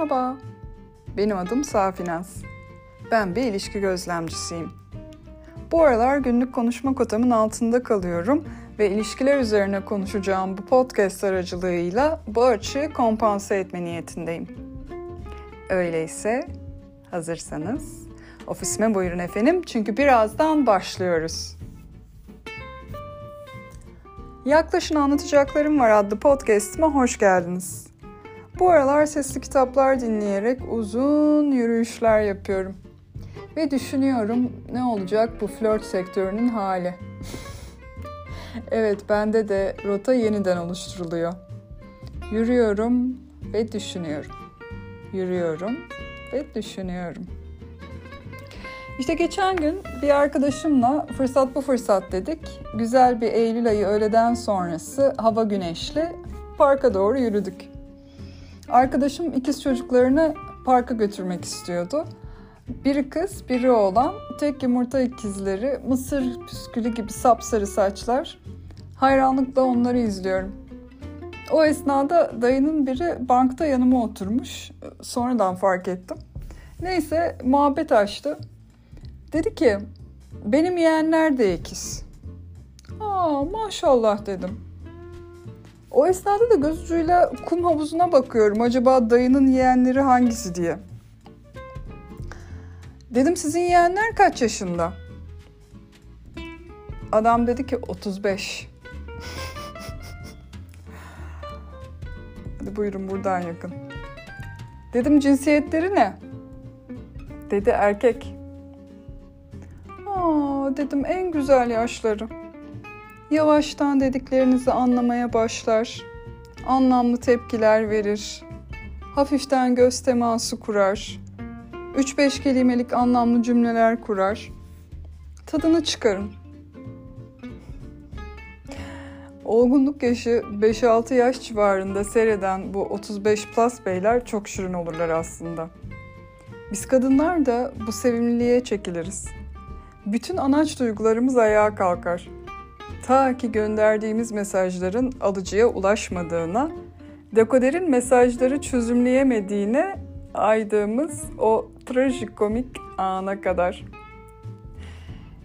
Merhaba, benim adım Safinaz. Ben bir ilişki gözlemcisiyim. Bu aralar günlük konuşma kotamın altında kalıyorum ve ilişkiler üzerine konuşacağım bu podcast aracılığıyla bu açığı kompanse etme niyetindeyim. Öyleyse hazırsanız ofisime buyurun efendim çünkü birazdan başlıyoruz. Yaklaşın Anlatacaklarım Var adlı podcast'ime hoş geldiniz. Bu aralar sesli kitaplar dinleyerek uzun yürüyüşler yapıyorum. Ve düşünüyorum ne olacak bu flört sektörünün hali. evet bende de rota yeniden oluşturuluyor. Yürüyorum ve düşünüyorum. Yürüyorum ve düşünüyorum. İşte geçen gün bir arkadaşımla fırsat bu fırsat dedik. Güzel bir Eylül ayı öğleden sonrası hava güneşli parka doğru yürüdük. Arkadaşım ikiz çocuklarını parka götürmek istiyordu. Biri kız, biri oğlan. Tek yumurta ikizleri, mısır püskülü gibi sapsarı saçlar. Hayranlıkla onları izliyorum. O esnada dayının biri bankta yanıma oturmuş. Sonradan fark ettim. Neyse muhabbet açtı. Dedi ki benim yeğenler de ikiz. Aa maşallah dedim. O esnada da göz ucuyla kum havuzuna bakıyorum. Acaba dayının yeğenleri hangisi diye. Dedim sizin yeğenler kaç yaşında? Adam dedi ki 35. Hadi buyurun buradan yakın. Dedim cinsiyetleri ne? Dedi erkek. Aa dedim en güzel yaşları. Yavaştan dediklerinizi anlamaya başlar. Anlamlı tepkiler verir. Hafiften göz teması kurar. 3-5 kelimelik anlamlı cümleler kurar. Tadını çıkarın. Olgunluk yaşı 5-6 yaş civarında seyreden bu 35 plus beyler çok şirin olurlar aslında. Biz kadınlar da bu sevimliliğe çekiliriz. Bütün anaç duygularımız ayağa kalkar. Ta ki gönderdiğimiz mesajların alıcıya ulaşmadığına, dekoderin mesajları çözümleyemediğine aydığımız o trajikomik ana kadar.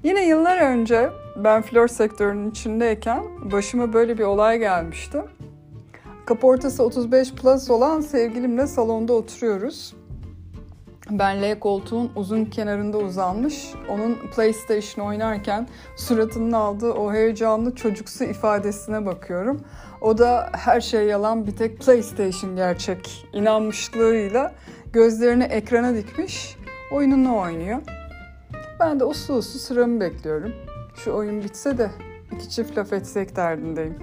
Yine yıllar önce ben flört sektörünün içindeyken başıma böyle bir olay gelmişti. Kaportası 35 plus olan sevgilimle salonda oturuyoruz. Ben L koltuğun uzun kenarında uzanmış, onun PlayStation oynarken suratının aldığı o heyecanlı çocuksu ifadesine bakıyorum. O da her şey yalan bir tek PlayStation gerçek inanmışlığıyla gözlerini ekrana dikmiş, oyununu oynuyor. Ben de uslu uslu sıramı bekliyorum. Şu oyun bitse de iki çift laf etsek derdindeyim.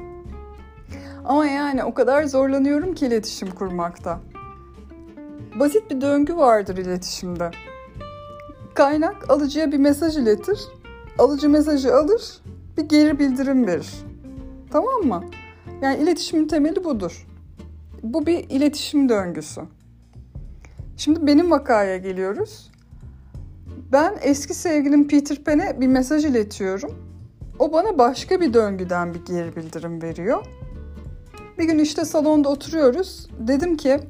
Ama yani o kadar zorlanıyorum ki iletişim kurmakta. Basit bir döngü vardır iletişimde. Kaynak alıcıya bir mesaj iletir, alıcı mesajı alır, bir geri bildirim verir. Tamam mı? Yani iletişimin temeli budur. Bu bir iletişim döngüsü. Şimdi benim vakaya geliyoruz. Ben eski sevgilim Peter Pan'e bir mesaj iletiyorum. O bana başka bir döngüden bir geri bildirim veriyor. Bir gün işte salonda oturuyoruz. Dedim ki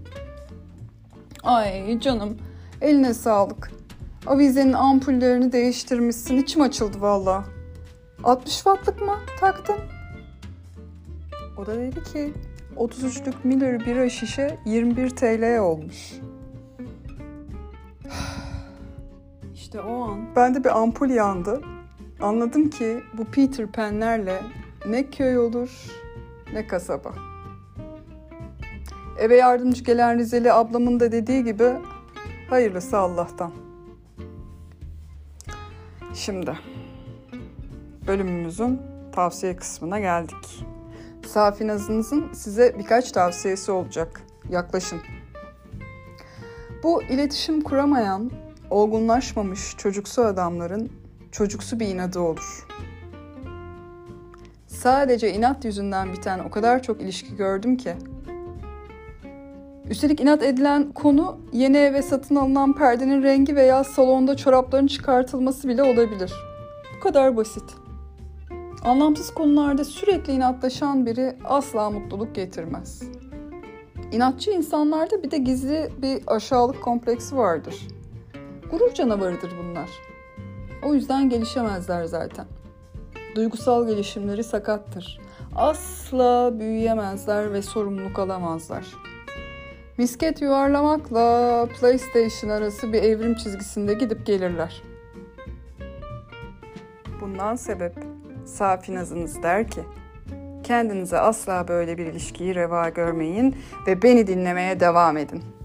Ay canım eline sağlık. Avizenin ampullerini değiştirmişsin. İçim açıldı valla. 60 wattlık mı taktın? O da dedi ki 33'lük Miller bira şişe 21 TL olmuş. İşte o an bende bir ampul yandı. Anladım ki bu Peter Pan'lerle ne köy olur ne kasaba. Eve yardımcı gelen Rizeli ablamın da dediği gibi hayırlısı Allah'tan. Şimdi bölümümüzün tavsiye kısmına geldik. Safi Nazınızın size birkaç tavsiyesi olacak. Yaklaşın. Bu iletişim kuramayan, olgunlaşmamış çocuksu adamların çocuksu bir inadı olur. Sadece inat yüzünden biten o kadar çok ilişki gördüm ki Üstelik inat edilen konu yeni eve satın alınan perdenin rengi veya salonda çorapların çıkartılması bile olabilir. Bu kadar basit. Anlamsız konularda sürekli inatlaşan biri asla mutluluk getirmez. İnatçı insanlarda bir de gizli bir aşağılık kompleksi vardır. Gurur canavarıdır bunlar. O yüzden gelişemezler zaten. Duygusal gelişimleri sakattır. Asla büyüyemezler ve sorumluluk alamazlar. Misket yuvarlamakla PlayStation arası bir evrim çizgisinde gidip gelirler. Bundan sebep Safi Nazınız der ki, kendinize asla böyle bir ilişkiyi reva görmeyin ve beni dinlemeye devam edin.''